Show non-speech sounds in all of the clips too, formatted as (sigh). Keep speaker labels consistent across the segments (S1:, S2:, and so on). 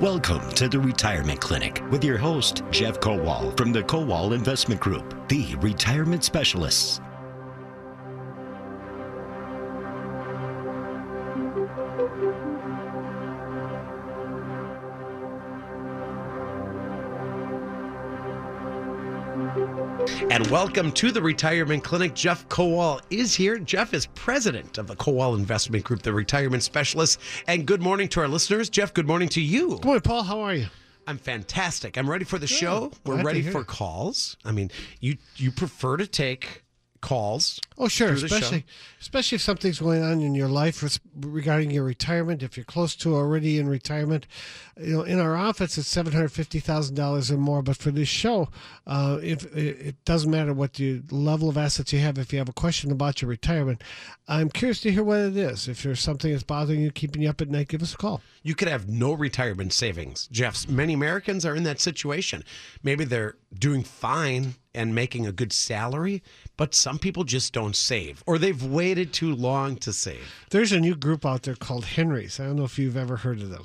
S1: Welcome to the Retirement Clinic with your host, Jeff Kowal from the Kowal Investment Group, the retirement specialists.
S2: And welcome to the Retirement Clinic. Jeff Kowal is here. Jeff is president of the Kowal Investment Group, the retirement specialist. And good morning to our listeners. Jeff, good morning to you.
S3: Good morning, Paul. How are you?
S2: I'm fantastic. I'm ready for the show. We're
S3: Glad to
S2: ready
S3: hear
S2: for
S3: it.
S2: calls. I mean, you you prefer to take calls.
S3: Oh, sure.
S2: through the show.
S3: Especially, especially if something's going on in your life res- regarding your retirement. If you're close to already in retirement, you know, in our office it's seven hundred fifty thousand dollars or more. But for this show, uh, if it it doesn't matter what the level of assets you have, if you have a question about your retirement, I'm curious to hear what it is. If there's something that's bothering you, keeping you up at night, give us a call.
S2: You could have no retirement savings. Jeff's many Americans are in that situation. Maybe they're doing fine and making a good salary, but some people just don't save or they've waited too long to save.
S3: There's a new group out there called Henrys. I don't know if you've ever heard of them.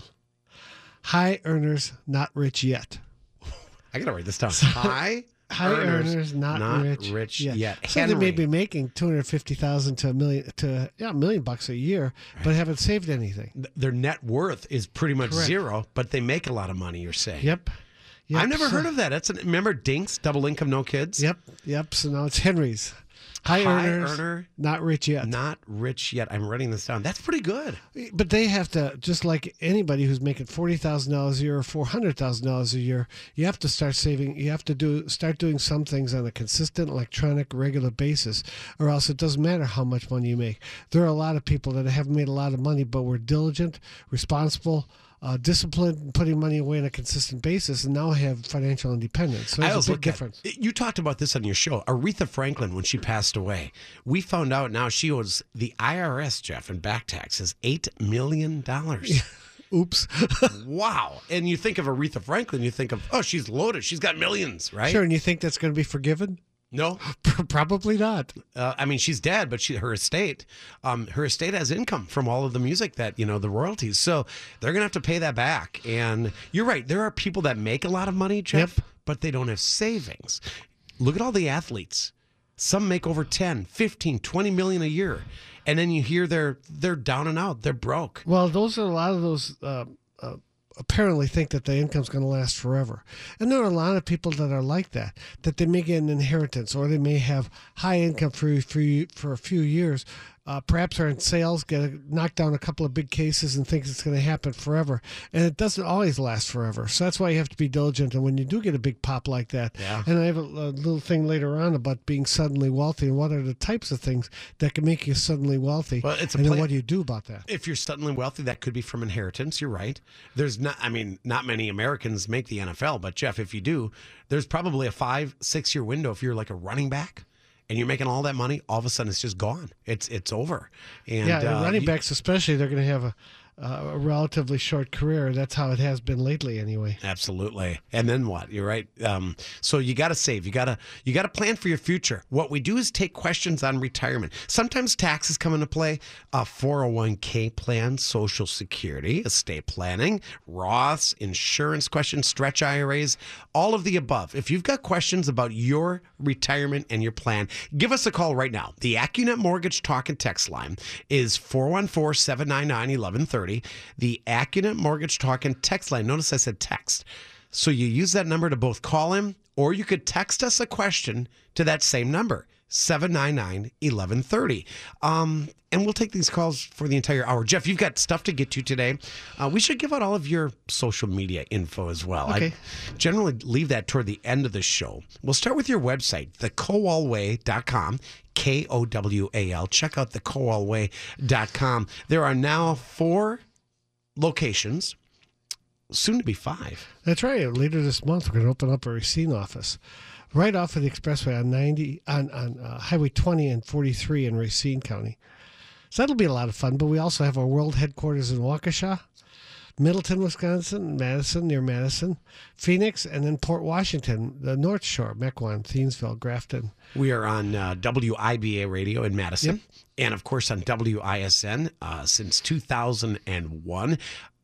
S3: High earners, not rich yet. (laughs)
S2: I gotta write this down. High,
S3: High earners, not, rich,
S2: yet.
S3: So they may be making two hundred fifty thousand to a million to yeah a million bucks a year, but haven't saved anything.
S2: Their net worth is pretty much
S3: Correct.
S2: zero, but they make a lot of money. You're saying?
S3: Yep. Yep.
S2: I've never heard of that. That's an, remember Dinks, double income, no kids.
S3: Yep, yep. So now it's Henry's. High,
S2: High
S3: earners,
S2: earner,
S3: not rich yet.
S2: not rich yet. I'm writing this down. That's pretty good.
S3: But they have to, just like anybody who's making forty thousand dollars a year or four hundred thousand dollars a year, you have to start saving. You have to do start doing some things on a consistent, electronic, regular basis, or else it doesn't matter how much money you make. There are a lot of people that haven't made a lot of money, but were diligent, responsible. Uh, disciplined, putting money away on a consistent basis, and now have financial independence. So
S2: I
S3: there's a big
S2: look at- you talked about this on your show. Aretha Franklin, when she passed away, we found out now she owes the IRS, Jeff, and back taxes, $8 million. (laughs)
S3: Oops. (laughs)
S2: wow. And you think of Aretha Franklin, you think of, oh, she's loaded. She's got millions, right?
S3: Sure, and you think that's going to be forgiven?
S2: No, (laughs)
S3: Probably not.
S2: uh, I mean, she's dead, but she, her estate, um, her estate has income from all of the music that you know, the royalties. So they're gonna have to pay that back. And you're right, there are people that make a lot of money, Jeff,
S3: Yep.
S2: but they don't have savings. Look at all the athletes. Some make over 10, 15, 20 million a year. And then you hear they're they're down and out. They're broke.
S3: Well, those are a lot of those uh, uh, apparently think that the income's going to last forever. And there are a lot of people that are like that, that they may get an inheritance or they may have high income for, for, for a few years. Uh, perhaps are in sales, get a, knock down a couple of big cases and think it's going to happen forever. And it doesn't always last forever. So that's why you have to be diligent. And when you do get a big pop like that,
S2: Yeah.
S3: and I have a, a little thing later on about being suddenly wealthy and what are the types of things that can make you suddenly wealthy.
S2: Well, it's a
S3: and then what do you do about that?
S2: if you're suddenly wealthy, that could be from inheritance. You're right. There's not, I mean, not many Americans make the NFL, but Jeff, if you do, there's probably a five, six year window. If you're like a running back and you're making all that money, all of a sudden it's just gone. It's it's over. And
S3: yeah,
S2: uh,
S3: running backs especially, they're going to have a, uh, a relatively short career. That's how it has been lately, anyway.
S2: Absolutely. And then what? You're right. Um, so you got to save. You got to you got to plan for your future. What we do is take questions on retirement. Sometimes taxes come into play. A 401k plan, Social Security, estate planning, Roths, insurance questions, stretch IRAs, all of the above. If you've got questions about your retirement and your plan, give us a call right now. The AccuNet Mortgage Talk and Text line is 414-799-1130. The AccuNet Mortgage Talk and Text line. Notice I said text. So you use that number to both call him or you could text us a question to that same number, 799 1130. Um, and we'll take these calls for the entire hour. Jeff, you've got stuff to get to today. Uh, we should give out all of your social media info as well.
S3: Okay.
S2: I generally leave that toward the end of the show. We'll start with your website, thekowalway.com. K O W A L. Check out thekowalway.com. There are now four locations, soon to be five.
S3: That's right. Later this month, we're going to open up a Racine office right off of the expressway on 90 on, on uh, Highway 20 and 43 in Racine County. So that'll be a lot of fun. But we also have our world headquarters in Waukesha, Middleton, Wisconsin, Madison, near Madison, Phoenix, and then Port Washington, the North Shore, Mequon, Thiensville, Grafton.
S2: We are on uh, WIBA radio in Madison, and of course on WISN uh, since 2001.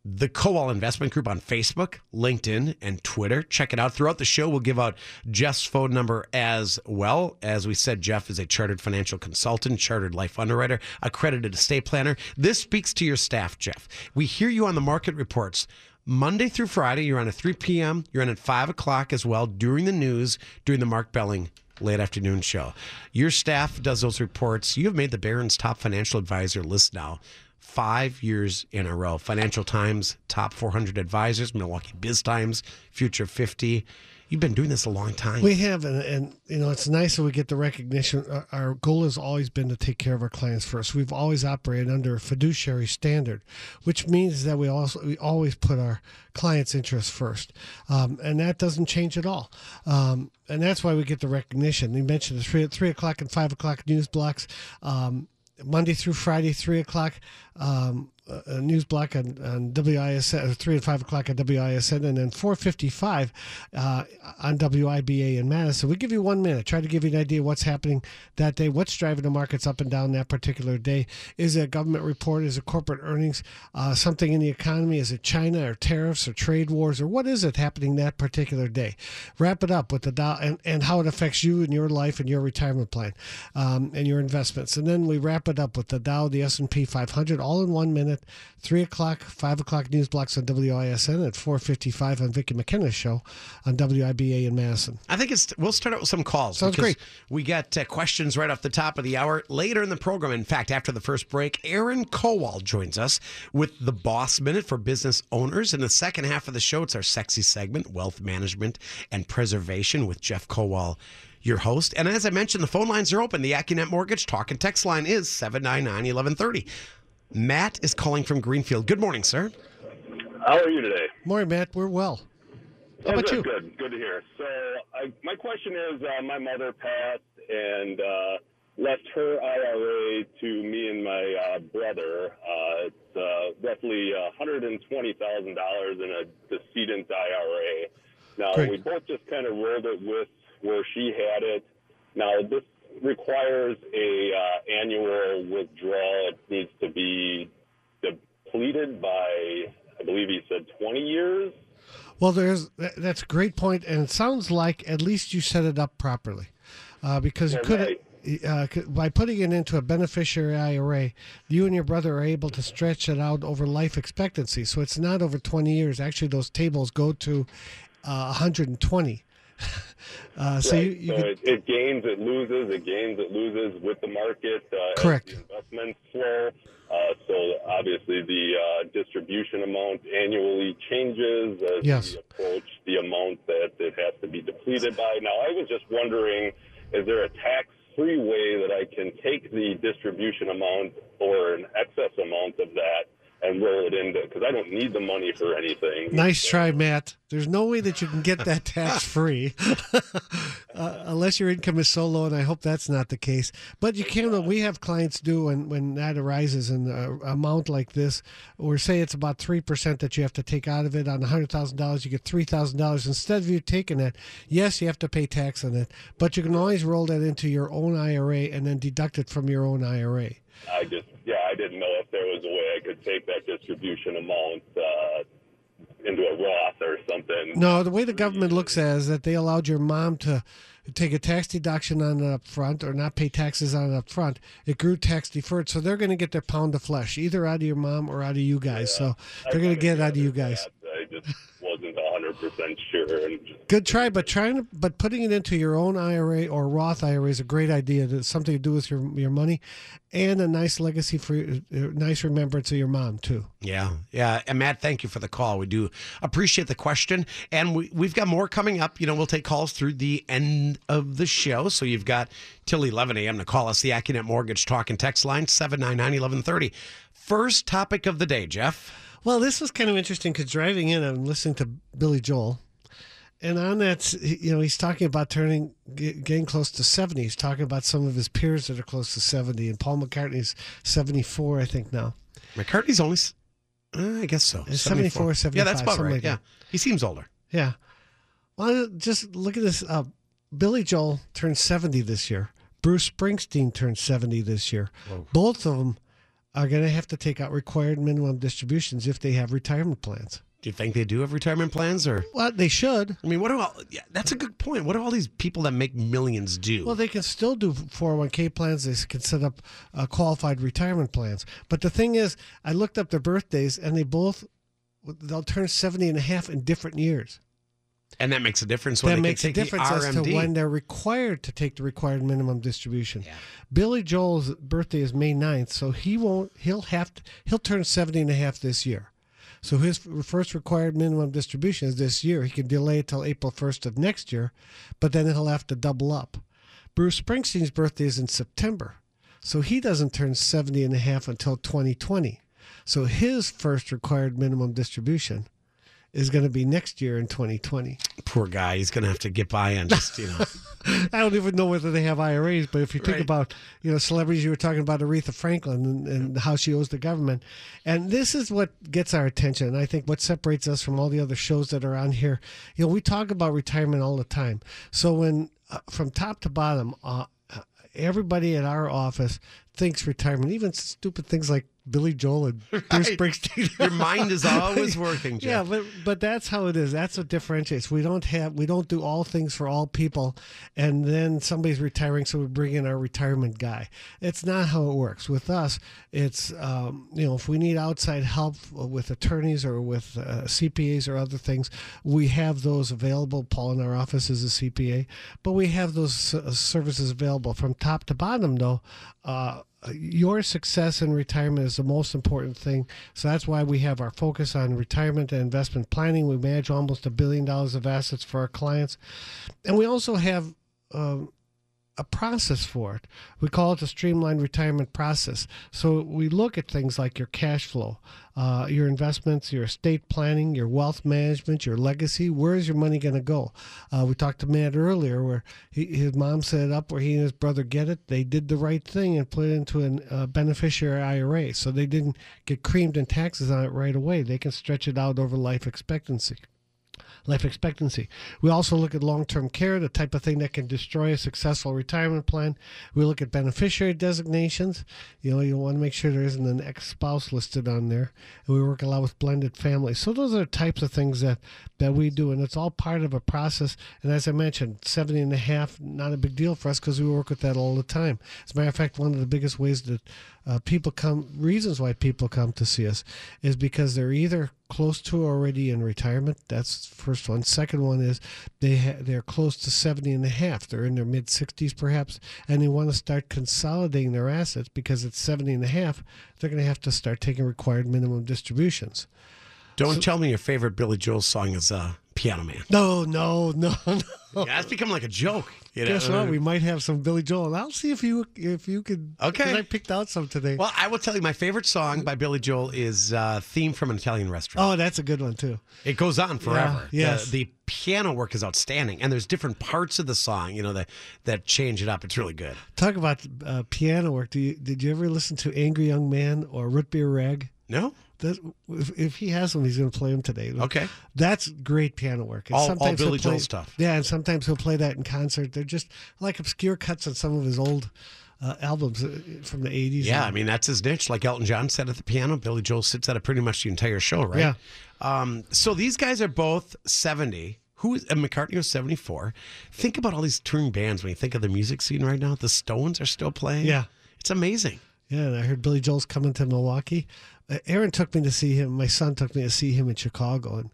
S2: The Kowal Investment Group on Facebook, LinkedIn, and Twitter. Check it out. Throughout the show, we'll give out Jeff's phone number as well. As we said, Jeff is a chartered financial consultant, chartered life underwriter, accredited estate planner. This speaks to your staff, Jeff. We hear you on the market reports. Monday through Friday, you're on at 3 p.m., you're on at 5 o'clock as well during the news, during the Mark Belling late afternoon show. Your staff does those reports. You have made the Barron's top financial advisor list now five years in a row. Financial Times, top 400 advisors, Milwaukee Biz Times, Future 50. You've been doing this a long time.
S3: We have, and, and you know, it's nice that we get the recognition. Our, our goal has always been to take care of our clients first. We've always operated under a fiduciary standard, which means that we also we always put our clients' interests first, um, and that doesn't change at all. Um, and that's why we get the recognition. You mentioned the three three o'clock and five o'clock news blocks. Um, Monday through Friday, three o'clock. Um, a news block on, on WISN, three and five o'clock at WISN, and then four fifty-five uh, on WIBA in Madison. We give you one minute. Try to give you an idea what's happening that day, what's driving the markets up and down that particular day. Is it a government report? Is it corporate earnings? Uh, something in the economy? Is it China or tariffs or trade wars or what is it happening that particular day? Wrap it up with the Dow and, and how it affects you and your life and your retirement plan um, and your investments. And then we wrap it up with the Dow, the S and P 500, all in one minute. Three o'clock, five o'clock news blocks on WISN at four fifty-five on Vicki McKenna's show on WIBA in Madison.
S2: I think it's we'll start out with some calls.
S3: Sounds great.
S2: We got uh, questions right off the top of the hour. Later in the program, in fact, after the first break, Aaron Kowal joins us with the Boss Minute for business owners. In the second half of the show, it's our sexy segment, Wealth Management and Preservation with Jeff Kowal. Your host. And as I mentioned, the phone lines are open. The AccuNet Mortgage talk and text line is 799 1130. Matt is calling from Greenfield. Good morning, sir.
S4: How are you today?
S3: Morning, Matt. We're well. How
S4: Oh,
S3: about
S4: good,
S3: you?
S4: Good, good to hear. So, I, my question is, uh, my mother passed and uh, left her IRA to me and my uh, brother. Uh, it's uh, roughly $120,000 in a decedent IRA. Now,
S3: Great.
S4: we both just kind of rolled it with where she had it. Now, this requires a uh, annual withdrawal. It needs to be depleted by, I believe he said 20 years.
S3: Well, there's that's a great point, and it sounds like at least you set it up properly, uh, because you could
S4: right.
S3: uh, by putting it into a beneficiary IRA, you and your brother are able to stretch it out over life expectancy. So it's not over 20 years. Actually, those tables go to uh, 120. Uh, so
S4: right.
S3: you, you
S4: so
S3: could,
S4: it, it gains, it loses, it gains, it loses with the market. Uh,
S3: Correct.
S4: the investment flow. Uh, so obviously the uh, distribution amount annually changes as
S3: Yes.
S4: we approach the amount that it has to be depleted by. Now, I was just wondering, is there a tax-free way that I can take the distribution amount or an excess amount of that and roll it into? Because I don't need the money for anything.
S3: Nice try, Matt. There's no way that you can get that tax (laughs) free (laughs) uh, unless your income is so low, and I hope that's not the case. But you can. We have clients do when when that arises in an amount like this, or say it's about three percent that you have to take out of it on hundred thousand dollars, you get three thousand dollars instead of you taking that. Yes, you have to pay tax on it, but you can always roll that into your own IRA and then deduct it from your own IRA.
S4: I just, yeah, I didn't know if there was a way I could take that distribution amount uh, into a Roth or something.
S3: No, the way the government looks at it is that they allowed your mom to take a tax deduction on it up front or not pay taxes on it up front. It grew tax deferred, so they're going to get their pound of flesh either out of your mom or out of you guys. So they're going to get it out of you guys.
S4: I just wasn't hundred percent sure, and just,
S3: Good try, but trying to but putting it into your own IRA or Roth IRA is a great idea. It's something to do with your your money, and a nice legacy for a nice remembrance of your mom too.
S2: Yeah, yeah. And Matt, thank you for the call. We do appreciate the question. And we, we've got more coming up. You know, we'll take calls through the end of the show. So you've got till 11 a.m. to call us, the AccuNet Mortgage Talk and Text line, 799 1130. First topic of the day, Jeff.
S3: Well, this was kind of interesting because driving in, I'm listening to Billy Joel, and on that, you know, he's talking about turning, getting close to 70. He's talking about some of his peers that are close to 70, and Paul McCartney's 74, I think now.
S2: McCartney's only, uh, I guess so.
S3: It's 74,
S2: Yeah, that's about right.
S3: like
S2: yeah.
S3: that.
S2: He seems older.
S3: Yeah. Well, just look at this. Uh, Billy Joel turned 70 this year. Bruce Springsteen turned 70 this year. Both of them are going to have to take out required minimum distributions if they have retirement plans.
S2: Do you think they do have retirement plans or?
S3: Well, they should.
S2: I mean, what do all? Yeah, that's a good point. What do all these people that make millions do?
S3: Well, they can still do 401k plans. They can set up uh, qualified retirement plans. But the thing is, I looked up their birthdays and they both, they'll turn 70 and a half in different years.
S2: And that makes a difference. When
S3: that makes a difference as to when they're required to take the required minimum distribution. Billy Joel's birthday is May 9th, so he won't he'll have to, he'll turn 70 and a half this year. So his first required minimum distribution is this year. He can delay it till April 1st of next year, but then he'll have to double up. Bruce Springsteen's birthday is in September. So he doesn't turn 70 and a half until 2020. So his first required minimum distribution is going to be next year in 2020.
S2: Poor guy, he's going to have to get by on just you know. (laughs)
S3: I don't even know whether they have IRAs, but if you think
S2: Right.
S3: about, you know, celebrities, you were talking about Aretha Franklin and, and how she owes the government. And this is what gets our attention. I think what separates us from all the other shows that are on here, you know, we talk about retirement all the time. So when, uh, from top to bottom, uh, everybody at our office thinks retirement, even stupid things like Billy Joel and (laughs) Bruce Springsteen. (laughs)
S2: Your mind is always (laughs) working, Jeff.
S3: Yeah, but but that's how it is. That's what differentiates. We don't have we don't do all things for all people, and then somebody's retiring, so we bring in our retirement guy. It's not how it works with us. It's um, you know if we need outside help with attorneys or with uh, CPAs or other things, we have those available. Paul in our office is a CPA, but we have those uh, services available from top to bottom. Though. Uh, your success in retirement is the most important thing. So that's why we have our focus on retirement and investment planning. We manage almost a billion dollars of assets for our clients. And we also have um, a process for it. We call it the streamlined retirement process. So we look at things like your cash flow, uh, your investments, your estate planning, your wealth management, your legacy. Where is your money going to go? Uh, we talked to Matt earlier where he, his mom set it up where he and his brother get it. They did the right thing and put it into a uh, beneficiary IRA. So they didn't get creamed in taxes on it right away. They can stretch it out over life expectancy life expectancy. We also look at long term care, the type of thing that can destroy a successful retirement plan. We look at beneficiary designations. You know, you want to make sure there isn't an ex spouse listed on there. And we work a lot with blended families. So those are types of things that, that we do. And it's all part of a process. And as I mentioned, 70 and a half, not a big deal for us because we work with that all the time. As a matter of fact, one of the biggest ways that uh, people come, reasons why people come to see us is because they're either close to already in retirement. That's first one. Second one is they ha- they're close to 70 and a half. They're in their mid 60s perhaps, and they want to start consolidating their assets because at 70 and a half, they're going to have to start taking required minimum distributions.
S2: Don't tell me your favorite Billy Joel song is uh, Piano Man.
S3: No, no, no, (laughs) no.
S2: Yeah, that's become like a joke. You know?
S3: Guess what? We might have some Billy Joel. and I'll see if you if you could.
S2: Okay.
S3: I picked out some today.
S2: Well, I will tell you, my favorite song by Billy Joel is uh, "Theme from an Italian Restaurant."
S3: oh, that's a good one too.
S2: It goes on forever.
S3: Yeah, yes.
S2: The, the piano work is outstanding, and there's different parts of the song, you know, that that change it up. It's really good.
S3: Talk about uh, piano work. Do you, did you ever listen to Angry Young Man or Root Beer Rag?
S2: No,
S3: That, if, if he has them, he's going to play them today.
S2: Okay.
S3: That's great piano work. And
S2: All- all
S3: sometimes he'll
S2: Billy Joel
S3: play-
S2: stuff.
S3: Yeah, and sometimes he'll play that in concert. They're just like obscure cuts on some of his old uh, albums uh, from the 80s.
S2: yeah, I mean that's his niche. Like Elton John sat at the piano, Billy Joel sits at it pretty much the entire show, right?
S3: Yeah.
S2: Um, so these guys are both seventy. Who is and McCartney was seventy four. Think about all these touring bands when you think of the music scene right now. The Stones are still playing.
S3: Yeah.
S2: it's amazing.
S3: Yeah, and I heard Billy Joel's coming to Milwaukee. Uh, Aaron took me to see him. My son took me to see him in Chicago, and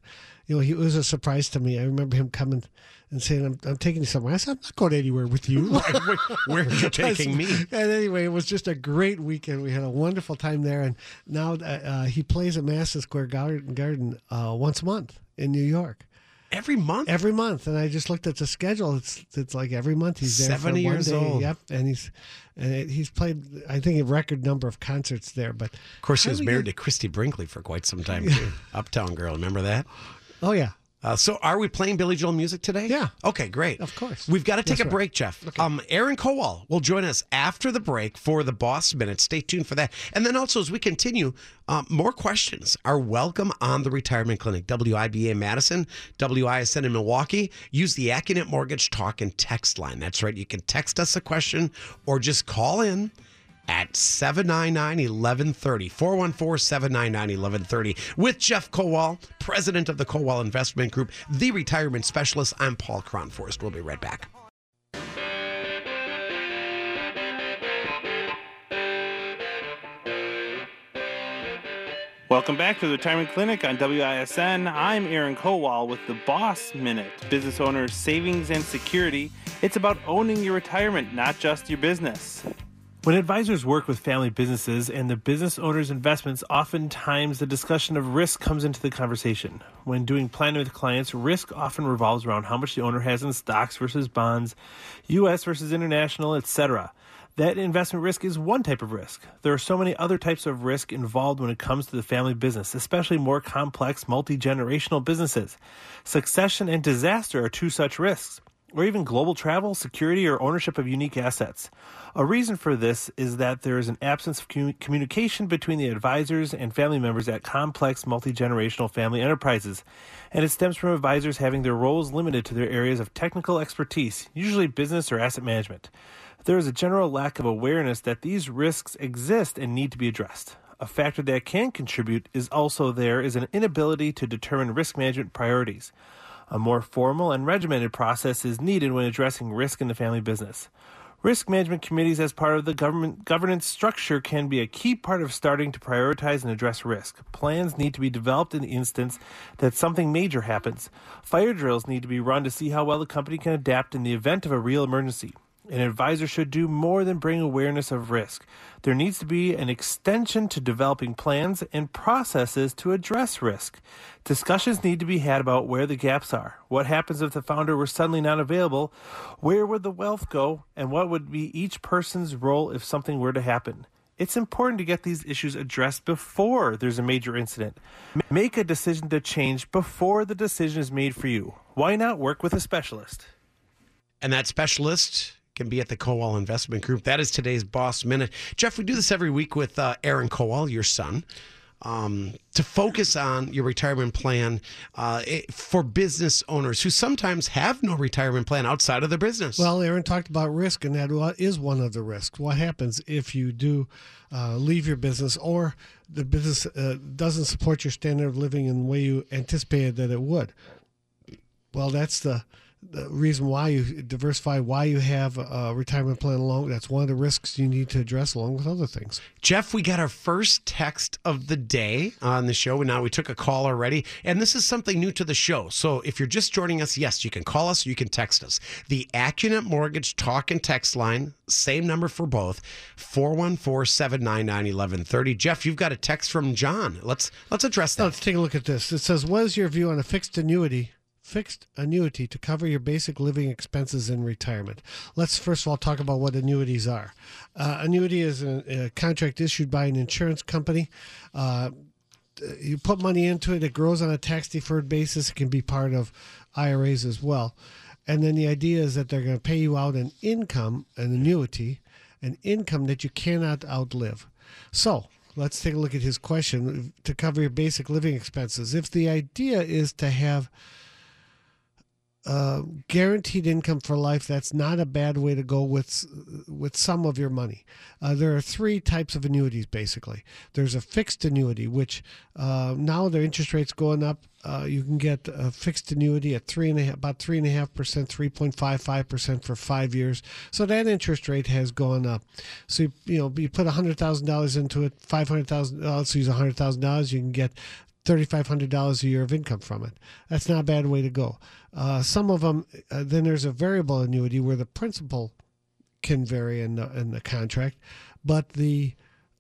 S3: you know, he it was a surprise to me. I remember him coming and saying, "I'm, I'm taking you somewhere." I said, "I'm not going anywhere with you." (laughs)
S2: where, where are you (laughs) taking me?
S3: And anyway, it was just a great weekend. We had a wonderful time there, and now uh, uh, he plays at Madison Square Garden, Garden uh, once a month in New York.
S2: Every month.
S3: Every month, and I just looked at the schedule. It's it's like every month he's there
S2: 70
S3: for one
S2: years
S3: day.
S2: old.
S3: Yep, and he's and it, he's played I think a record number of concerts there. But
S2: Of course, he was
S3: How do we
S2: married
S3: get-
S2: to Christie Brinkley for quite some time (laughs) too. Uptown Girl, remember that?
S3: Oh yeah,
S2: Uh, so, are we playing Billy Joel music today?
S3: Yeah.
S2: Okay, great.
S3: Of course.
S2: We've got to take
S3: Yes,
S2: a break, Jeff. Um, Aaron Kowal will join us after the break for the Boss Minute. Stay tuned for that. And then also, as we continue, um, more questions are welcome on the Retirement Clinic. WIBA Madison, WISN in Milwaukee. Use the Accunet Mortgage Talk and Text line. That's right. You can text us a question or just call in at 799 1130. 414 799 1130. With Jeff Kowal, president of the Kowal Investment Group, the retirement specialist. I'm Paul Kronforst. We'll be right back.
S5: Welcome back to the Retirement Clinic on WISN. I'm Aaron Kowal with the Boss Minute, business owner's savings and security. It's about owning your retirement, not just your business. When advisors work with family businesses and the business owner's investments, oftentimes the discussion of risk comes into the conversation. When doing planning with clients, risk often revolves around how much the owner has in stocks versus bonds, U.S. versus international, etc that investment risk is one type of risk. There are so many other types of risk involved when it comes to the family business, especially more complex multi generational businesses. Succession and disaster are two such risks, or even global travel, security, or ownership of unique assets. A reason for this is that there is an absence of communication between the advisors and family members at complex multi generational family enterprises, and it stems from advisors having their roles limited to their areas of technical expertise, usually business or asset management there is a general lack of awareness that these risks exist and need to be addressed. A factor that can contribute is also there is an inability to determine risk management priorities. A more formal and regimented process is needed when addressing risk in the family business. Risk management committees, as part of the government governance structure, can be a key part of starting to prioritize and address risk. Plans need to be developed in the instance that something major happens. Fire drills need to be run to see how well the company can adapt in the event of a real emergency. An advisor should do more than bring awareness of risk. There needs to be an extension to developing plans and processes to address risk. Discussions need to be had about where the gaps are. What happens if the founder were suddenly not available? Where would the wealth go? And what would be each person's role if something were to happen? It's important to get these issues addressed before there's a major incident. Make a decision to change before the decision is made for you. Why not work with a specialist?
S2: And that specialist can be at the Kowal Investment Group. That is today's Boss Minute. Jeff, we do this every week with uh, Aaron Kowal, your son. Um, to focus on your retirement plan uh, for business owners who sometimes have no retirement plan outside of their business.
S3: Well, Aaron talked about risk, and that is one of the risks. What happens if you do uh, leave your business or the business uh, doesn't support your standard of living in the way you anticipated that it would? Well, that's the the reason why you diversify, why you have a retirement plan along. That's one of the risks you need to address along with other things.
S2: Jeff, we got our first text of the day on the show. And now we took a call already. And this is something new to the show. So if you're just joining us, yes, you can call us, you can text us. The Accunet Mortgage talk and text line, same number for both, 414-799-1130. Jeff, you've got a text from John. Let's let's address that.
S3: Let's take a look at this. It says, What is your view on a fixed annuity fixed annuity to cover your basic living expenses in retirement. Let's first of all talk about what annuities are. Uh, annuity is a, a, contract issued by an insurance company. Uh, you put money into it, it grows on a tax deferred basis. It can be part of IRAs as well. And then the idea is that they're going to pay you out an income, an annuity, an income that you cannot outlive. So, let's take a look at his question to cover your basic living expenses. If the idea is to have uh, guaranteed income for life that's not a bad way to go with with some of your money uh, there are three types of annuities basically there's a fixed annuity which uh, now their interest rates going up uh, you can get a fixed annuity at three and a half, about three and a half percent, three point five five percent for five years. So that interest rate has gone up. So you, you know you put hundred thousand dollars into it, five hundred thousand. Let's use a hundred thousand dollars. You can get $3,500 a year of income from it. That's not a bad way to go. Uh, some of them, uh, then there's a variable annuity where the principal can vary in the, in the contract, but the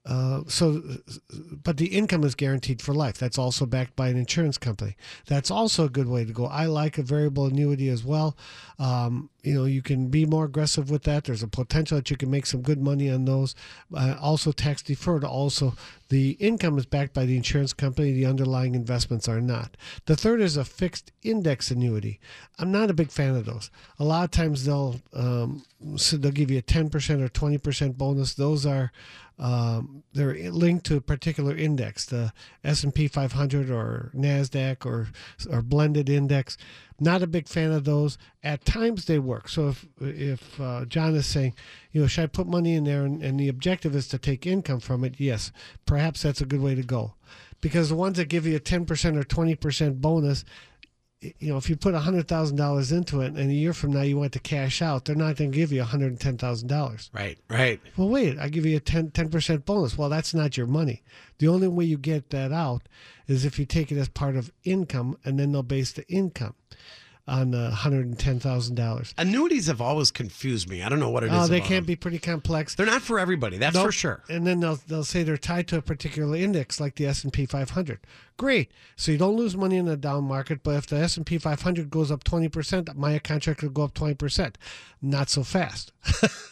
S3: uh, so, but the income is guaranteed for life. That's also backed by an insurance company. That's also a good way to go. I like a variable annuity as well. Um, you know, you can be more aggressive with that. There's a potential that you can make some good money on those. Uh, also, tax deferred. Also, the income is backed by the insurance company. The underlying investments are not. The third is a fixed index annuity. I'm not a big fan of those. A lot of times they'll um, so they'll give you a 10% or 20% bonus. Those are um, they're linked to a particular index, the S&P 500 or Nasdaq or or blended index. Not a big fan of those. At times they work. So if if uh, John is saying, you know, should I put money in there, and, and the objective is to take income from it? Yes, perhaps that's a good way to go, because the ones that give you a ten percent or twenty percent bonus, you know, if you put hundred thousand dollars into it, and a year from now you want to cash out, they're not going to give you hundred and ten thousand dollars.
S2: Right, right.
S3: Well, wait, I give you a 10 percent bonus. Well, that's not your money. The only way you get that out is if you take it as part of income, and then they'll base the income on uh, hundred and ten thousand dollars.
S2: Annuities have always confused me. I don't know what it is.
S3: Oh, they can
S2: them.
S3: be pretty complex.
S2: They're not for everybody. That's
S3: Nope.
S2: for sure.
S3: And then they'll they'll say they're tied to a particular index, like the S and P 500. Great. So you don't lose money in the down market, but if the S and P 500 goes up 20 percent, my contract will go up 20 percent. Not so fast. (laughs)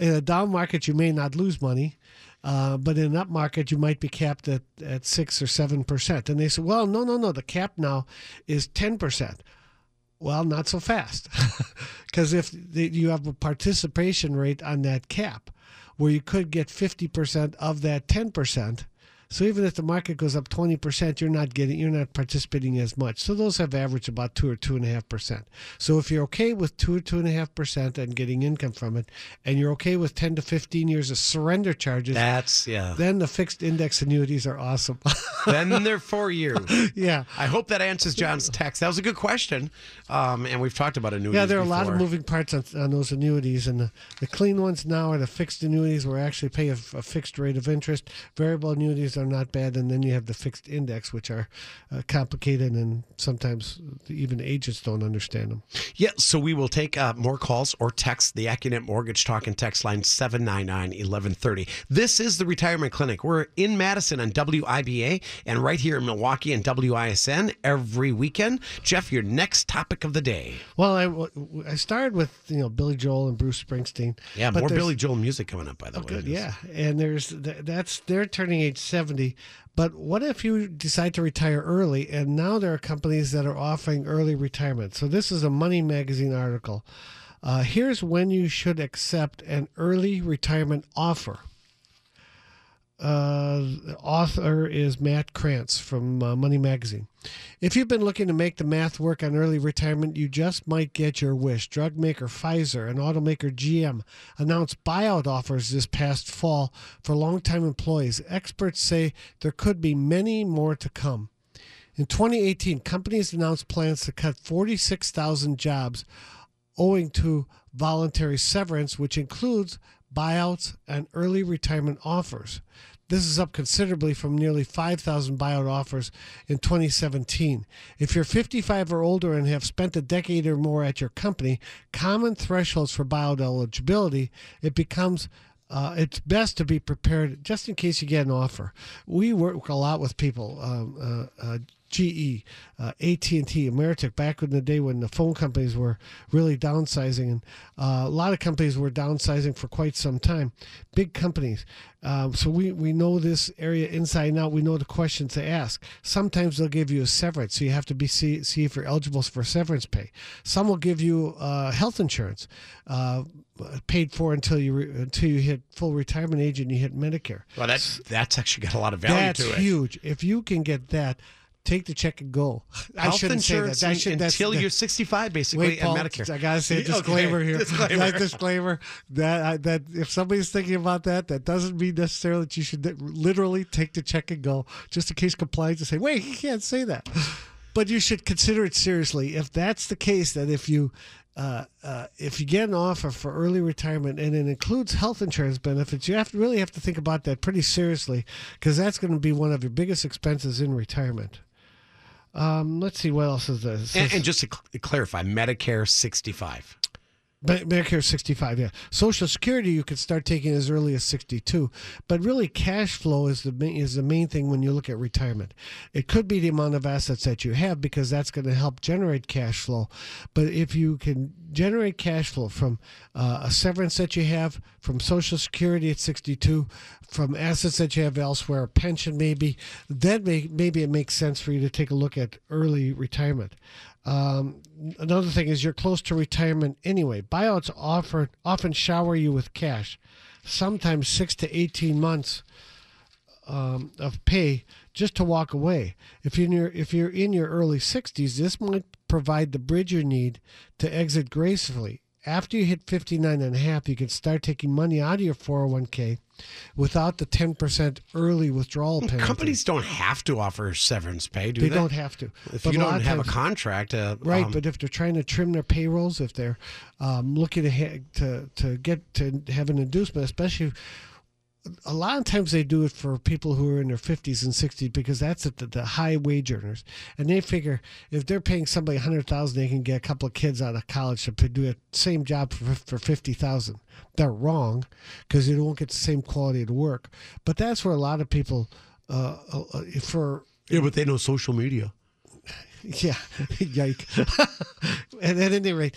S3: in a down market, you may not lose money. Uh, but in an up market, you might be capped at, at six or seven percent. And they say, well, no, no, no. The cap now is ten percent. Well, not so fast, (laughs) because if you have a participation rate on that cap, where you could get fifty percent of that ten percent. So even if the market goes up twenty percent, you're not getting, you're not participating as much. So those have averaged about two or two and a half percent. So if you're okay with two or two and a half percent and getting income from it, and you're okay with ten to fifteen years of surrender charges,
S2: That's yeah.
S3: then the fixed index annuities are awesome. (laughs)
S2: then they're for you.
S3: yeah.
S2: I hope that answers John's text. That was a good question, um, and we've talked about annuities.
S3: Yeah, there are a lot of moving parts on, on those annuities, and the, the clean ones now are the fixed annuities where actually pay a, a fixed rate of interest. Variable annuities are not bad, and then you have the fixed index, which are uh, complicated, and sometimes even agents don't understand them.
S2: Yeah, so we will take uh, more calls or text the Accunet Mortgage Talk and Text line 799-1130. This is the Retirement Clinic. We're in Madison on WIBA and right here in Milwaukee and WISN every weekend. Jeff, your next topic of the day.
S3: Well, I, I started with you know Billy Joel and Bruce Springsteen.
S2: Yeah, more Billy Joel music coming up, by the way.
S3: Good, yeah. And there's that's they're turning age 70. But what if you decide to retire early and now there are companies that are offering early retirement? So this is a Money Magazine article. Uh, here's when you should accept an early retirement offer. Uh, the author is Matt Krantz from uh, Money Magazine. If you've been looking to make the math work on early retirement, you just might get your wish. Drug maker Pfizer and automaker GM announced buyout offers this past fall for longtime employees. Experts say there could be many more to come. In 2018, companies announced plans to cut 46,000 jobs owing to voluntary severance, which includes buyouts and early retirement offers. This is up considerably from nearly 5,000 buyout offers in 2017. If you're 55 or older and have spent a decade or more at your company, common thresholds for buyout eligibility, it becomes uh, it's best to be prepared just in case you get an offer. We work a lot with people. Um, uh, uh, GE, uh, AT&T, Ameritech, back in the day when the phone companies were really downsizing, and uh, a lot of companies were downsizing for quite some time. Big companies, um, so we we know this area inside and out. We know the questions to ask. Sometimes they'll give you a severance, so you have to be see see if you're eligible for severance pay. Some will give you uh, health insurance. Uh, paid for until you re- until you hit full retirement age and you hit Medicare.
S2: Well, that's that's actually got a lot of value
S3: That's
S2: to it.
S3: huge. If you can get that, take the check and go. (laughs) I
S2: Health
S3: shouldn't say
S2: insurance
S3: that. I should,
S2: until
S3: that-
S2: you're 65, basically,
S3: Wait, Paul,
S2: and Medicare.
S3: I gotta say a (laughs)
S2: Okay,
S3: disclaimer here.
S2: disclaimer.
S3: That disclaimer that I, that if somebody's thinking about that, that doesn't mean necessarily that you should literally take the check and go, just in case compliance to say, wait, he can't say that. But you should consider it seriously. If that's the case, that if you uh, uh, if you get an offer for early retirement and it includes health insurance benefits, you have to really have to think about that pretty seriously because that's going to be one of your biggest expenses in retirement. Um, let's see what else is this.
S2: and, and just to cl- clarify, Medicare 65.
S3: Me- Medicare 65, yeah. Social Security you could start taking as early as 62, but really cash flow is the main, is the main thing when you look at retirement. It could be the amount of assets that you have because that's going to help generate cash flow. But if you can generate cash flow from uh, a severance that you have, from Social Security at 62, from assets that you have elsewhere, a pension maybe, then may, maybe it makes sense for you to take a look at early retirement. Um, another thing is you're close to retirement anyway. Buyouts offer often shower you with cash, sometimes six to eighteen months um, of pay just to walk away. If you're in your, if you're in your early sixties, this might provide the bridge you need to exit gracefully. after you hit 59 and a half, you can start taking money out of your 401k without the 10% early withdrawal penalty.
S2: Companies don't have to offer severance pay, do
S3: they,
S2: they?
S3: don't have to.
S2: If
S3: But
S2: you don't have a contract, uh,
S3: Right,
S2: um,
S3: but if they're trying to trim their payrolls, if they're um, looking to, to to get to have an inducement, especially a lot of times they do it for people who are in their 50s and 60s because that's at the, the high wage earners and they figure if they're paying somebody 100000 they can get a couple of kids out of college to do the same job for, for 50000 they're wrong because they won't get the same quality of work but that's where a lot of people uh, uh, for
S2: yeah, but they know social media. (laughs)
S3: yeah, (laughs) yike. (laughs) and at any rate,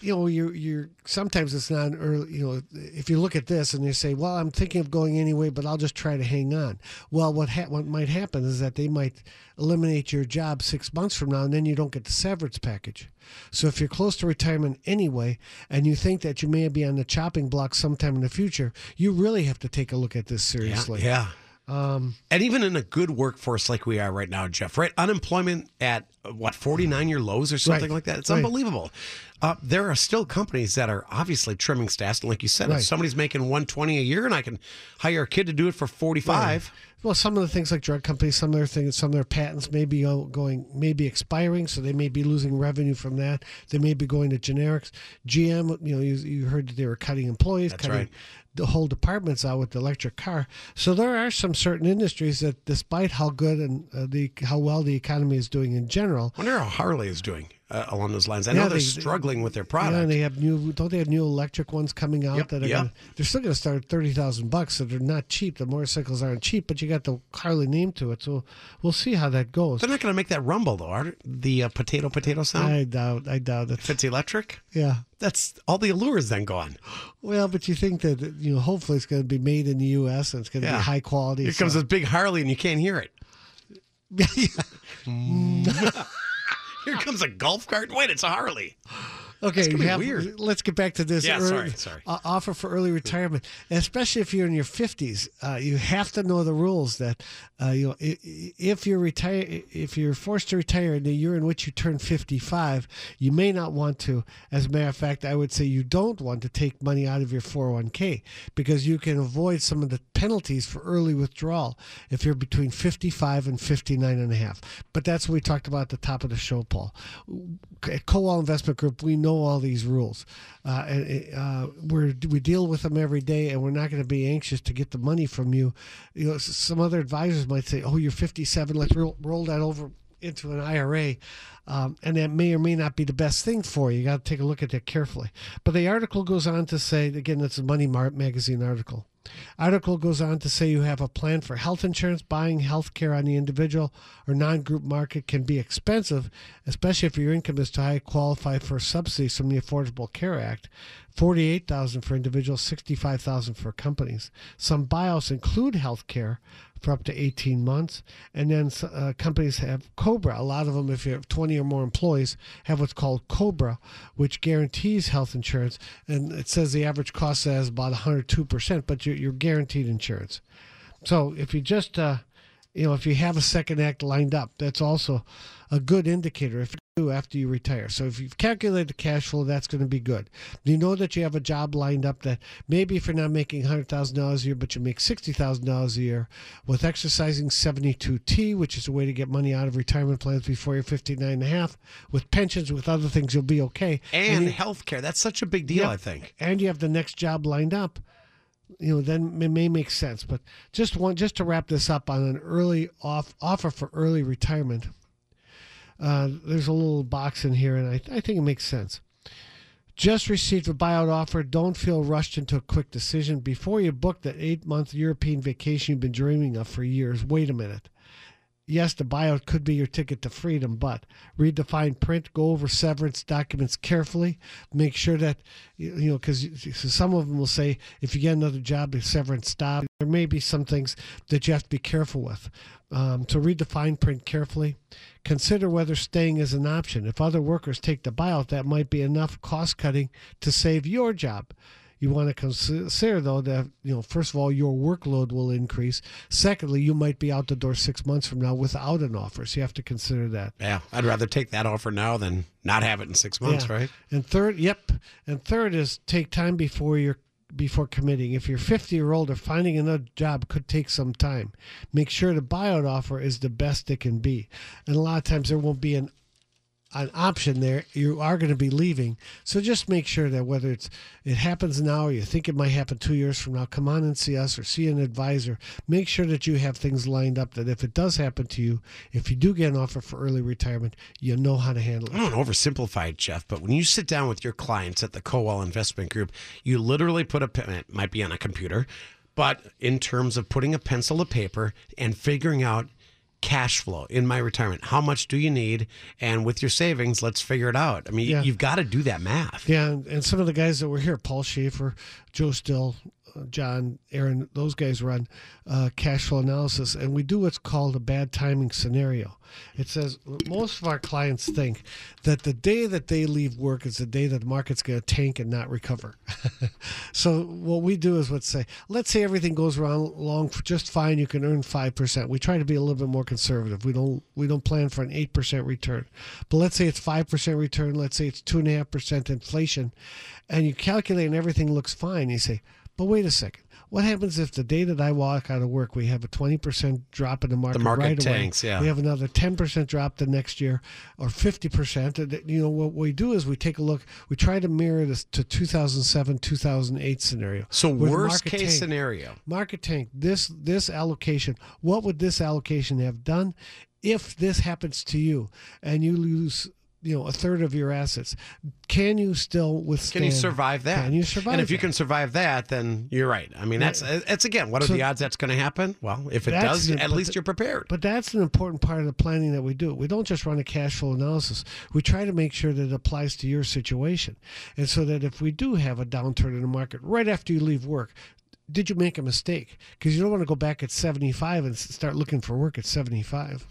S3: you know, you're you're sometimes it's not early. You know, if you look at this and you say, "Well, I'm thinking of going anyway, but I'll just try to hang on." Well, what ha- what might happen is that they might eliminate your job six months from now, and then you don't get the severance package. So if you're close to retirement anyway, and you think that you may be on the chopping block sometime in the future, you really have to take a look at this seriously.
S2: Yeah.
S3: Um,
S2: And even in a good workforce like we are right now, Jeff, right? Unemployment at what, 49 year lows or something
S3: Right.
S2: like that? It's
S3: Right.
S2: unbelievable. Uh, there are still companies that are obviously trimming staff. And like you said,
S3: Right.
S2: if somebody's making 120 a year and I can hire a kid to do it for 45,
S3: Well, some of the things like drug companies, some of their things, some of their patents may be going, may be expiring, so they may be losing revenue from that. They may be going to generics. GM, you know, you, you heard that they were cutting employees,
S2: That's
S3: cutting
S2: right.
S3: The whole departments out with the electric car. So there are some certain industries that, despite how good and uh, the how well the economy is doing in general,
S2: I wonder how Harley is doing uh, along those lines. I
S3: Yeah,
S2: know they're
S3: they-
S2: struggling with their product.
S3: Yeah, and they have new. Don't they have new electric ones coming out
S2: Yep,
S3: that are?
S2: yep.
S3: Gonna, they're still going to start at thirty thousand bucks, so they're not cheap. The motorcycles aren't cheap, but you got the Harley name to it, so we'll see how that goes.
S2: they're not going to make that rumble, though, are? The uh, potato potato sound?
S3: I doubt. I doubt it.
S2: if it's electric,
S3: Yeah.
S2: that's all the allure is then gone.
S3: Well, but you think that you know, hopefully, it's going to be made in the U.S. and it's going to
S2: Yeah.
S3: be high quality.
S2: Here comes
S3: so-
S2: this big Harley and you can't hear it. (laughs) (laughs) Here comes a golf cart. Wait, it's a Harley.
S3: Okay,
S2: It's be
S3: have-
S2: weird.
S3: Let's get back to this.
S2: Yeah,
S3: early-
S2: sorry, sorry.
S3: uh, offer for early retirement, especially if you're in your fifties. Uh, you have to know the rules. That uh, you know, i- i- if you're retire, if you're forced to retire in the year in which you turn 55, you may not want to. As a matter of fact, I would say you don't want to take money out of your 401k because you can avoid some of the penalties for early withdrawal if you're between 55 and 59 and a half. But that's what we talked about at the top of the show, Paul. At Kowal Investment Group, we know all these rules. Uh, and, uh, we're, we deal with them every day, and we're not going to be anxious to get the money from you. You know, some other advisors might say, "Oh, you're 57. Let's roll, roll that over." into an IRA, um, and that may or may not be the best thing for you. You got to take a look at that carefully. But the article goes on to say, again, it's a Money Mart magazine article. Article goes on to say you have a plan for health insurance. Buying health care on the individual or non-group market can be expensive, especially if your income is too high. to Qualify for subsidies from the Affordable Care Act. Forty-eight thousand for individuals, sixty-five thousand for companies. Some buyouts include health care for up to 18 months. And then uh, companies have COBRA. A lot of them, if you have 20 or more employees, have what's called COBRA, which guarantees health insurance. And it says the average cost is about 102%, but you're, you're guaranteed insurance. So if you just, uh, you know, if you have a second act lined up, that's also a good indicator if you do after you retire. So if you've calculated the cash flow, that's going to be good. You know that you have a job lined up that maybe if you're not making $100,000 a year, but you make $60,000 a year with exercising 72T, which is a way to get money out of retirement plans before you're 59 and a half, with pensions, with other things, you'll be okay.
S2: And
S3: you-
S2: health care. That's such a big deal,
S3: Yeah.
S2: I think.
S3: and you have the next job lined up, you know, then it may make sense. But just one, just to wrap this up on an early off offer for early retirement. Uh, there's a little box in here, and I, I think it makes sense. Just received a buyout offer. Don't feel rushed into a quick decision. Before you book that eight month European vacation you've been dreaming of for years, wait a minute. Yes, the buyout could be your ticket to freedom, but read the fine print, go over severance documents carefully, make sure that, you know, because some of them will say if you get another job, the severance stops. There may be some things that you have to be careful with. Um, so read the fine print carefully. Consider whether staying is an option. If other workers take the buyout, that might be enough cost cutting to save your job. You want to consider though that you know first of all your workload will increase. Secondly, you might be out the door six months from now without an offer, so you have to consider that.
S2: Yeah, I'd rather take that offer now than not have it in six months,
S3: Yeah.
S2: right?
S3: And third, yep. And third is take time before you're before committing. If you're 50 year old or finding another job could take some time. Make sure the buyout offer is the best it can be. And a lot of times there won't be an an option there. You are going to be leaving, so just make sure that whether it's it happens now or you think it might happen two years from now, come on and see us or see an advisor. Make sure that you have things lined up. That if it does happen to you, if you do get an offer for early retirement, you know how to handle it.
S2: I don't oversimplify it, Jeff, but when you sit down with your clients at the Kowal Investment Group, you literally put a it might be on a computer, but in terms of putting a pencil to paper and figuring out cash flow in my retirement, how much do you need? And with your savings, let's figure it out. I mean,
S3: Yeah.
S2: you've got to do that math.
S3: Yeah, and, some of the guys that were here, Paul Schaefer, Joe Still, John, Aaron, those guys run uh, cash flow analysis, and we do what's called a bad timing scenario. It says most of our clients think that the day that they leave work is the day that the market's going to tank and not recover. (laughs) so what we do is let's say, let's say everything goes along just fine, you can earn five percent. We try to be a little bit more conservative. We don't we don't plan for an eight percent return, but let's say it's five percent return. Let's say it's two and a half percent inflation, and you calculate and everything looks fine. You say, but wait a second. What happens if the day that I walk out of work, we have a 20% drop in the market,
S2: market
S3: right away?
S2: tanks, yeah.
S3: We have another 10% drop the next year or 50%. You know, what we do is we take a look, we try to mirror this to 2007, 2008 scenario.
S2: So, worst case
S3: tanked.
S2: scenario.
S3: Market tank, this, this allocation, what would this allocation have done if this happens to you and you lose you know a third of your assets can you still withstand
S2: Can you survive that?
S3: can you survive that?
S2: And if you can survive that, then you're right. I mean, that's that's again. What are
S3: So-
S2: the odds that's going to happen? Well, if it does,
S3: it,
S2: at least
S3: the-
S2: you're prepared.
S3: But that's an important part of the planning that we do. We don't just run a cash flow analysis. We try to make sure that it applies to your situation. And so that if we do have a downturn in the market right after you leave work, did you make a mistake? Because you don't want to go back at 75 and start looking for work at 75.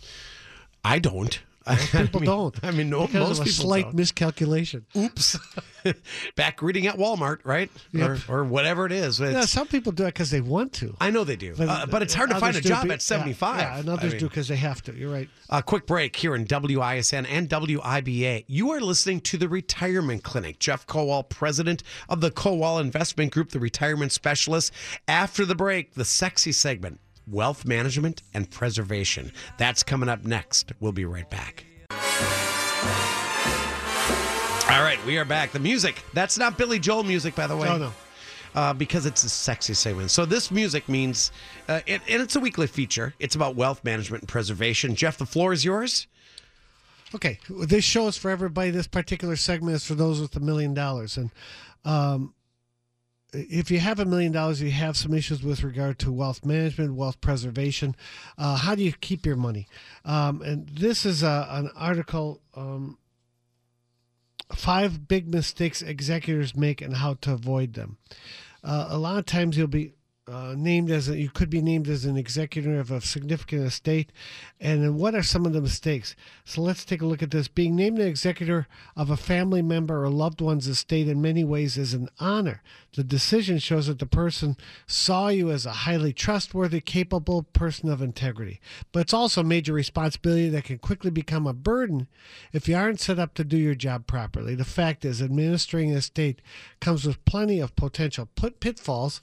S2: I don't. (laughs)
S3: People
S2: I mean,
S3: don't.
S2: I mean, no,
S3: because
S2: most
S3: of a
S2: people
S3: slight
S2: don't.
S3: miscalculation.
S2: Oops. (laughs) Back reading at Walmart, right?
S3: Yep.
S2: Or, or whatever it is. It's-
S3: Yeah, some people do it because they want to.
S2: I know they do. Uh, but it's hard to find a job
S3: be-
S2: at 75.
S3: Yeah, yeah, and
S2: I
S3: others
S2: mean-
S3: do because they have to. You're right.
S2: A quick break here in WISN and WIBA. You are listening to the Retirement Clinic. Jeff Kowal, president of the Kowal Investment Group, the retirement specialist. After the break, the sexy segment wealth management and preservation. That's coming up next. We'll be right back. All right, we are back. The music, that's not Billy Joel music, by the way
S3: Oh, no.
S2: uh, because it's a sexy segment. So this music means, uh, it, and it's a weekly feature. It's about wealth management and preservation. Jeff, the floor is yours.
S3: Okay, this show is for everybody. This particular segment is for those with a million dollars. And um, if you have a million dollars, you have some issues with regard to wealth management, wealth preservation. Uh, how do you keep your money? Um, and this is a, an article. Um, five big mistakes executors make and how to avoid them. Uh, a lot of times you'll be uh, named as a, you could be named as an executor of a significant estate, and what are some of the mistakes? So let's take a look at this. Being named an executor of a family member or loved one's estate in many ways is an honor. The decision shows that the person saw you as a highly trustworthy, capable person of integrity. But it's also a major responsibility that can quickly become a burden if you aren't set up to do your job properly. The fact is, administering an estate comes with plenty of potential pitfalls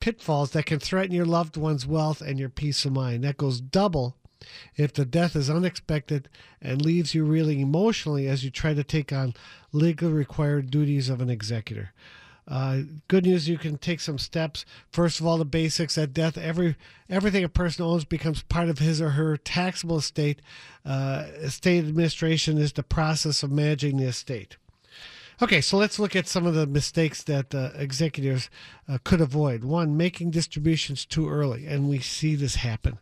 S3: pitfalls that can threaten your loved one's wealth and your peace of mind. That goes double if the death is unexpected and leaves you reeling emotionally as you try to take on legally required duties of an executor. Uh, good news, you can take some steps. First of all, the basics at death, every everything a person owns becomes part of his or her taxable estate. Uh, estate administration is the process of managing the estate. Okay, so let's look at some of the mistakes that uh, executives uh, could avoid. One, making distributions too early, and we see this happen.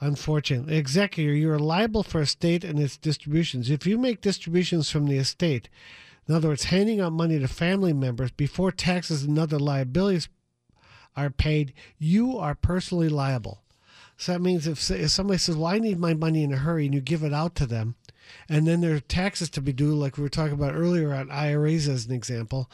S3: Unfortunately, executor, you are liable for estate and its distributions. If you make distributions from the estate, in other words, handing out money to family members before taxes and other liabilities are paid, you are personally liable. So that means if, if somebody says, Well, I need my money in a hurry, and you give it out to them, and then there are taxes to be due, like we were talking about earlier on IRAs as an example,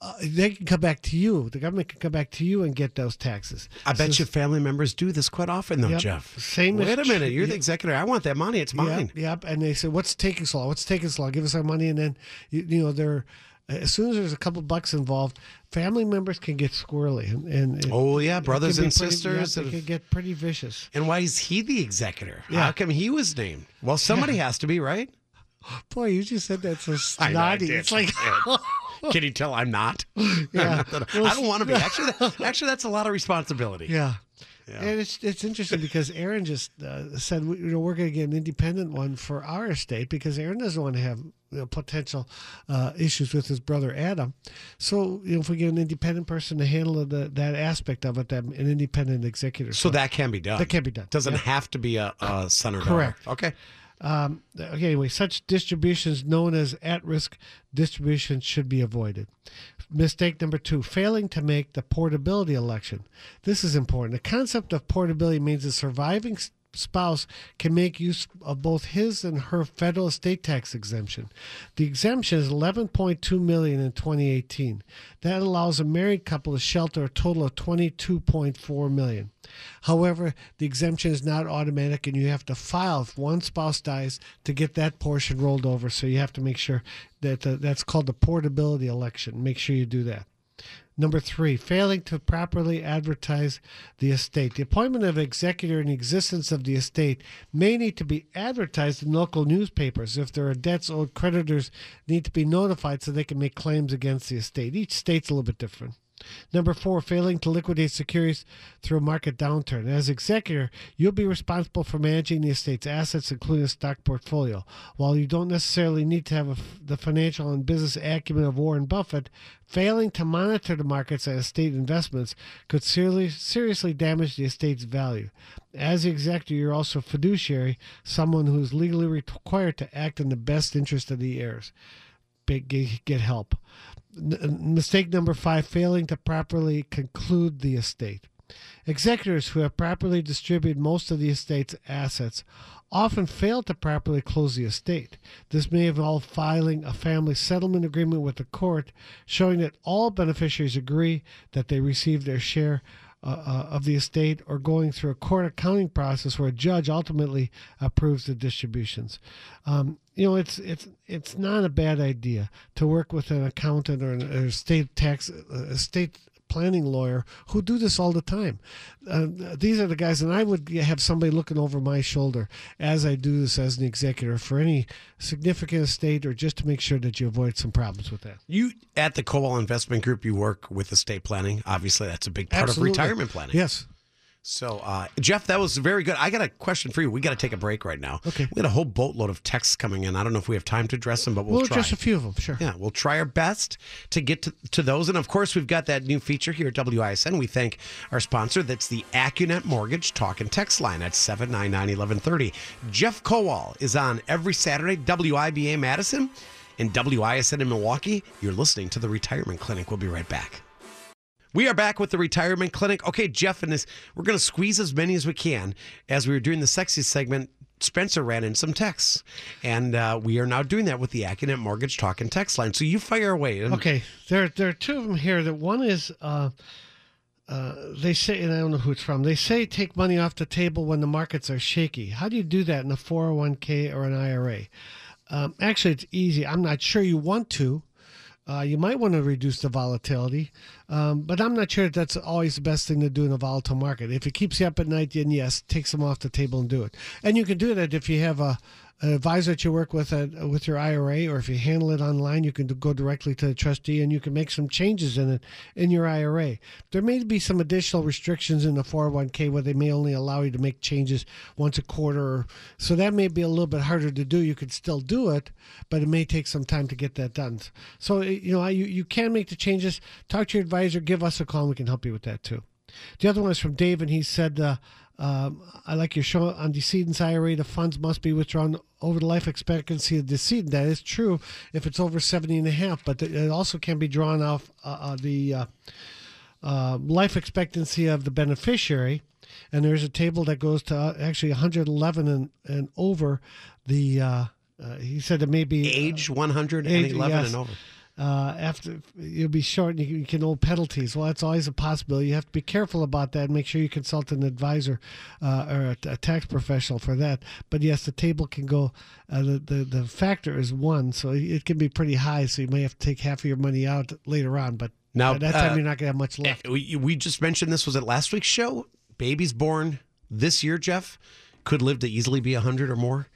S3: uh, they can come back to you. The government can come back to you and get those taxes.
S2: I bet
S3: So-
S2: you family members do this quite often, though,
S3: Yep.
S2: Jeff.
S3: Same
S2: Wait a minute, you're the executor. I want that money. It's mine.
S3: Yep, yep. And they said, "What's taking so long? What's taking so long? Give us our money." And then, you, you know, they're as soon as there's a couple bucks involved, family members can get squirrely, and, and it-
S2: Oh yeah, brothers and
S3: pretty-
S2: sisters.
S3: Yeah, they can get pretty vicious.
S2: and why is he the executor?
S3: Yeah.
S2: How come he was named? Well, somebody has to be, right?
S3: Boy, you just said that so (laughs)
S2: I know, I
S3: snotty. It's like, (laughs)
S2: Can you tell I'm not? (laughs)
S3: Yeah.
S2: I don't want to be. Actually, that, actually, that's a lot of responsibility.
S3: yeah.
S2: Yeah.
S3: And it's it's interesting because Aaron just uh, said you know we're going to get an independent one for our estate because Aaron doesn't want to have you know, potential uh, issues with his brother Adam. So you know if we get an independent person to handle the, that aspect of it, that an independent executor.
S2: So that can be done.
S3: That can be done.
S2: Doesn't
S3: Yeah.
S2: have to be a, a son or daughter.
S3: Correct.
S2: Okay.
S3: Um, okay, anyway, such distributions known as at risk distributions should be avoided. Mistake number two failing to make the portability election. This is important. The concept of portability means the surviving spouse can make use of both his and her federal estate tax exemption. The exemption is 11.2 million in 2018. That allows a married couple to shelter a total of 22.4 million. However, the exemption is not automatic and you have to file if one spouse dies to get that portion rolled over. So you have to make sure that uh, that's called the portability election. Make sure you do that. Number three, failing to properly advertise the estate. The appointment of executor and existence of the estate may need to be advertised in local newspapers. If there are debts owed, creditors need to be notified so they can make claims against the estate. Each state's a little bit different. Number four, failing to liquidate securities through a market downturn. As executor, you'll be responsible for managing the estate's assets, including a stock portfolio. While you don't necessarily need to have the financial and business acumen of Warren Buffett, failing to monitor the markets and estate investments could seriously, seriously damage the estate's value. As executor, you're also fiduciary, someone who is legally required to act in the best interest of the heirs. Get, get help. N- mistake number five failing to properly conclude the estate. Executors who have properly distributed most of the estate's assets often fail to properly close the estate. This may involve filing a family settlement agreement with the court, showing that all beneficiaries agree that they received their share uh, uh, of the estate, or going through a court accounting process where a judge ultimately approves the distributions. Um, you know, it's it's it's not a bad idea to work with an accountant or an or estate tax uh, estate planning lawyer who do this all the time. Uh, these are the guys, and I would have somebody looking over my shoulder as I do this as an executor for any significant estate or just to make sure that you avoid some problems with that.
S2: You at the Kowal Investment Group, you work with estate planning. Obviously, that's a big part
S3: Absolutely.
S2: of retirement planning.
S3: Yes.
S2: So, uh, Jeff, that was very good. I got a question for you. We got to take a break right now.
S3: Okay.
S2: We got a whole boatload of texts coming in. I don't know if we have time to address them, but we'll,
S3: Well,
S2: try.
S3: just a few of them, sure.
S2: Yeah, we'll try our best to get to, to those. And of course, we've got that new feature here at WISN. We thank our sponsor. That's the AccuNet Mortgage Talk and Text line at 799 1130. Jeff Kowal is on every Saturday, WIBA Madison and WISN in Milwaukee. You're listening to the Retirement Clinic. We'll be right back. We are back with the retirement clinic. Okay, Jeff and this, we're going to squeeze as many as we can. As we were doing the sexy segment, Spencer ran in some texts, and uh, we are now doing that with the AccuNet Mortgage Talk and Text line. So you fire away.
S3: Okay, there there are two of them here. That one is uh, uh, they say, and I don't know who it's from. They say take money off the table when the markets are shaky. How do you do that in a four hundred one k or an IRA? Um, actually, it's easy. I'm not sure you want to. Uh, you might want to reduce the volatility, um, but I'm not sure that that's always the best thing to do in a volatile market. If it keeps you up at night, then yes, take some off the table and do it. And you can do that if you have a advisor that you work with uh, with your IRA, or if you handle it online, you can go directly to the trustee and you can make some changes in it in your IRA. There may be some additional restrictions in the 401k where they may only allow you to make changes once a quarter, so that may be a little bit harder to do. You could still do it, but it may take some time to get that done. So you know you you can make the changes. Talk to your advisor. Give us a call. We can help you with that too. The other one is from Dave, and he said. Uh, um, I like your show on decedent's IRA. The funds must be withdrawn over the life expectancy of the decedent. That is true if it's over 70 and a half, but it also can be drawn off uh, uh, the uh, uh, life expectancy of the beneficiary. And there's a table that goes to uh, actually 111 and, and over the. Uh, uh, he said it may be
S2: age 111
S3: Age,
S2: and over.
S3: Uh, after you'll be short and you, you can owe penalties. Well, that's always a possibility. You have to be careful about that. Make sure you consult an advisor uh, or a, a, tax professional for that. But yes, the table can go. Uh, the, the the factor is one, so it can be pretty high. So you may have to take half of your money out later on. But now at that time uh, you're not going to have much left.
S2: We, we just mentioned this was at last week's show. Babies born this year, Jeff, could live to easily be hundred or more.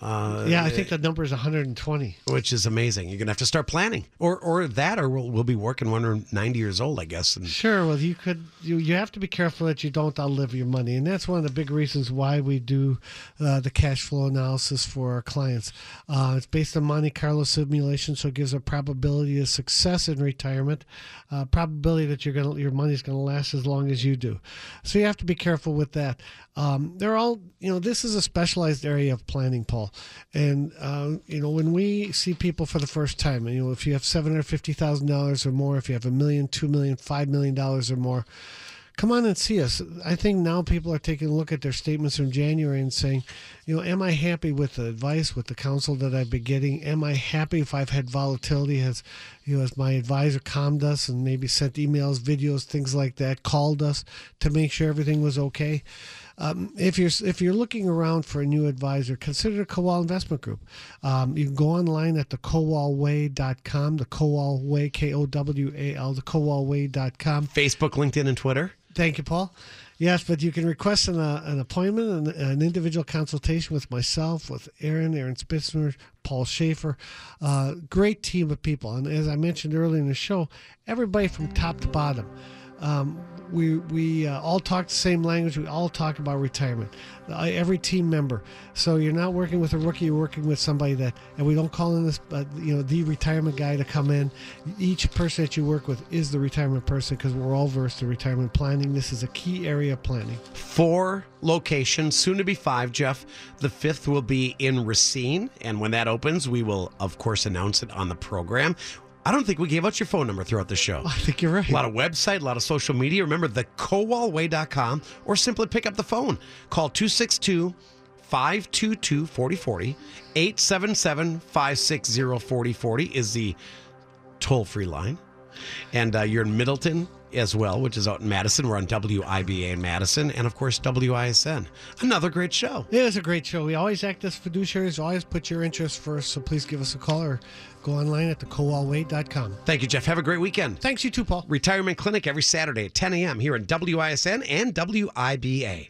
S3: Uh, yeah, I think the number is 120,
S2: which is amazing. You're gonna have to start planning, or or that, or we'll, we'll be working when we're 90 years old, I guess.
S3: And sure. Well, you could you you have to be careful that you don't outlive your money, and that's one of the big reasons why we do uh, the cash flow analysis for our clients. Uh, it's based on Monte Carlo simulation, so it gives a probability of success in retirement, uh, probability that you're gonna your money's gonna last as long as you do. So you have to be careful with that. Um, they're all you know. This is a specialized area of planning, Paul. And uh, you know, when we see people for the first time, you know, if you have seven hundred fifty thousand dollars or more, if you have a million, two million, five million dollars or more, come on and see us. I think now people are taking a look at their statements from January and saying, you know, am I happy with the advice, with the counsel that I've been getting? Am I happy if I've had volatility? Has you know, has my advisor calmed us and maybe sent emails, videos, things like that, called us to make sure everything was okay? Um, if you're if you're looking around for a new advisor, consider the Kowal Investment Group. Um, you can go online at the kowalway.com, the Kowal Way, K O W A L, the kowalway.com.
S2: Facebook, LinkedIn, and Twitter.
S3: Thank you, Paul. Yes, but you can request an, uh, an appointment, an, an, individual consultation with myself, with Aaron, Aaron Spitzner, Paul Schaefer. Uh, great team of people. And as I mentioned earlier in the show, everybody from top to bottom. Um, we we uh, all talk the same language. We all talk about retirement. Uh, every team member. So you're not working with a rookie. You're working with somebody that, and we don't call in this, but you know, the retirement guy to come in. Each person that you work with is the retirement person because we're all versed in retirement planning. This is a key area of planning.
S2: Four locations, soon to be five. Jeff, the fifth will be in Racine, and when that opens, we will of course announce it on the program. I don't think we gave out your phone number throughout the show. (laughs)
S3: I think you're right.
S2: A lot of website, a lot of social media. Remember the kowalway.com or simply pick up the phone. Call 262 522 4040. 877 560 4040 is the toll free line. And uh, you're in Middleton, as well, which is out in Madison. We're on WIBA in Madison, and of course WISN. Another great show.
S3: It is a great show. We always act as fiduciaries, always put your interests first. So please give us a call or go online at thekowalway.com.
S2: Thank you, Jeff. Have a great weekend.
S3: Thanks, you too, Paul.
S2: Retirement Clinic every Saturday at 10 a.m. here on WISN and WIBA.